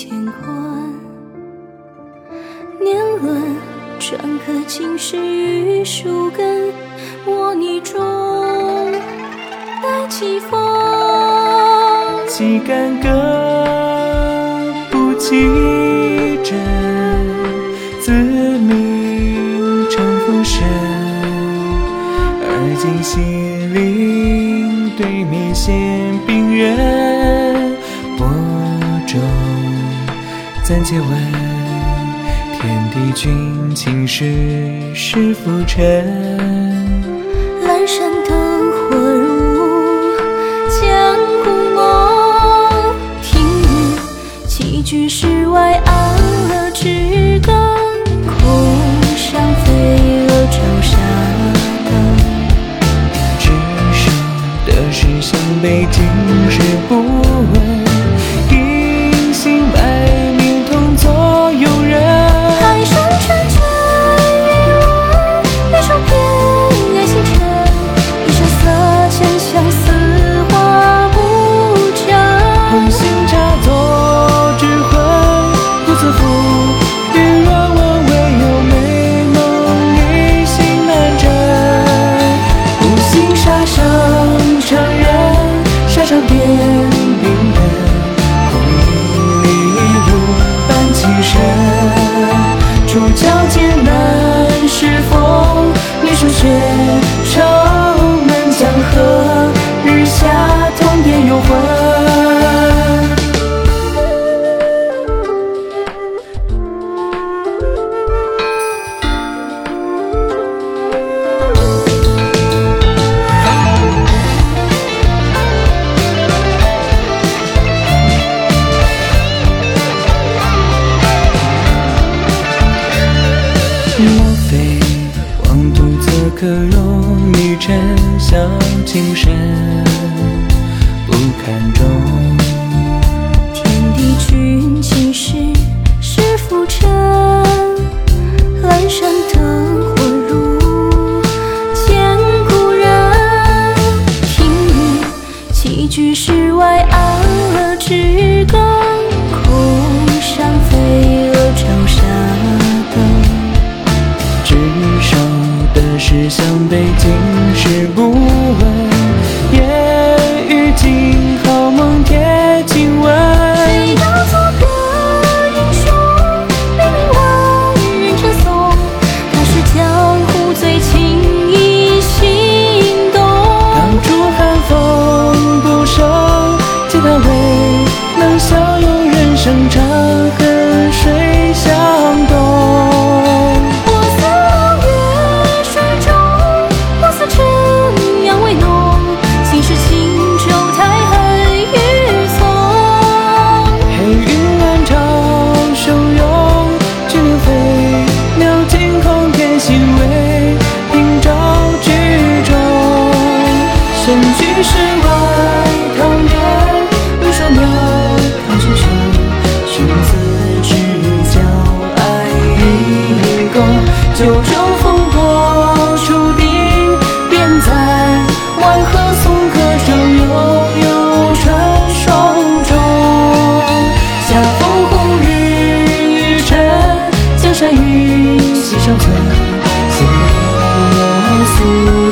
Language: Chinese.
乾坤。年轮篆刻青史于树根，我泥中待起风。几干戈不记真，自命成浮生。而今西陵对面现冰原，暂且问。天地君情事是浮沉，阑珊灯火如江古梦。听雨栖居室外，安乐之根。空上飞蛾照沙灯。执手的是向北，今日不可容你沉香情深，的是向北，今世不问。山雨溪声春，何有负。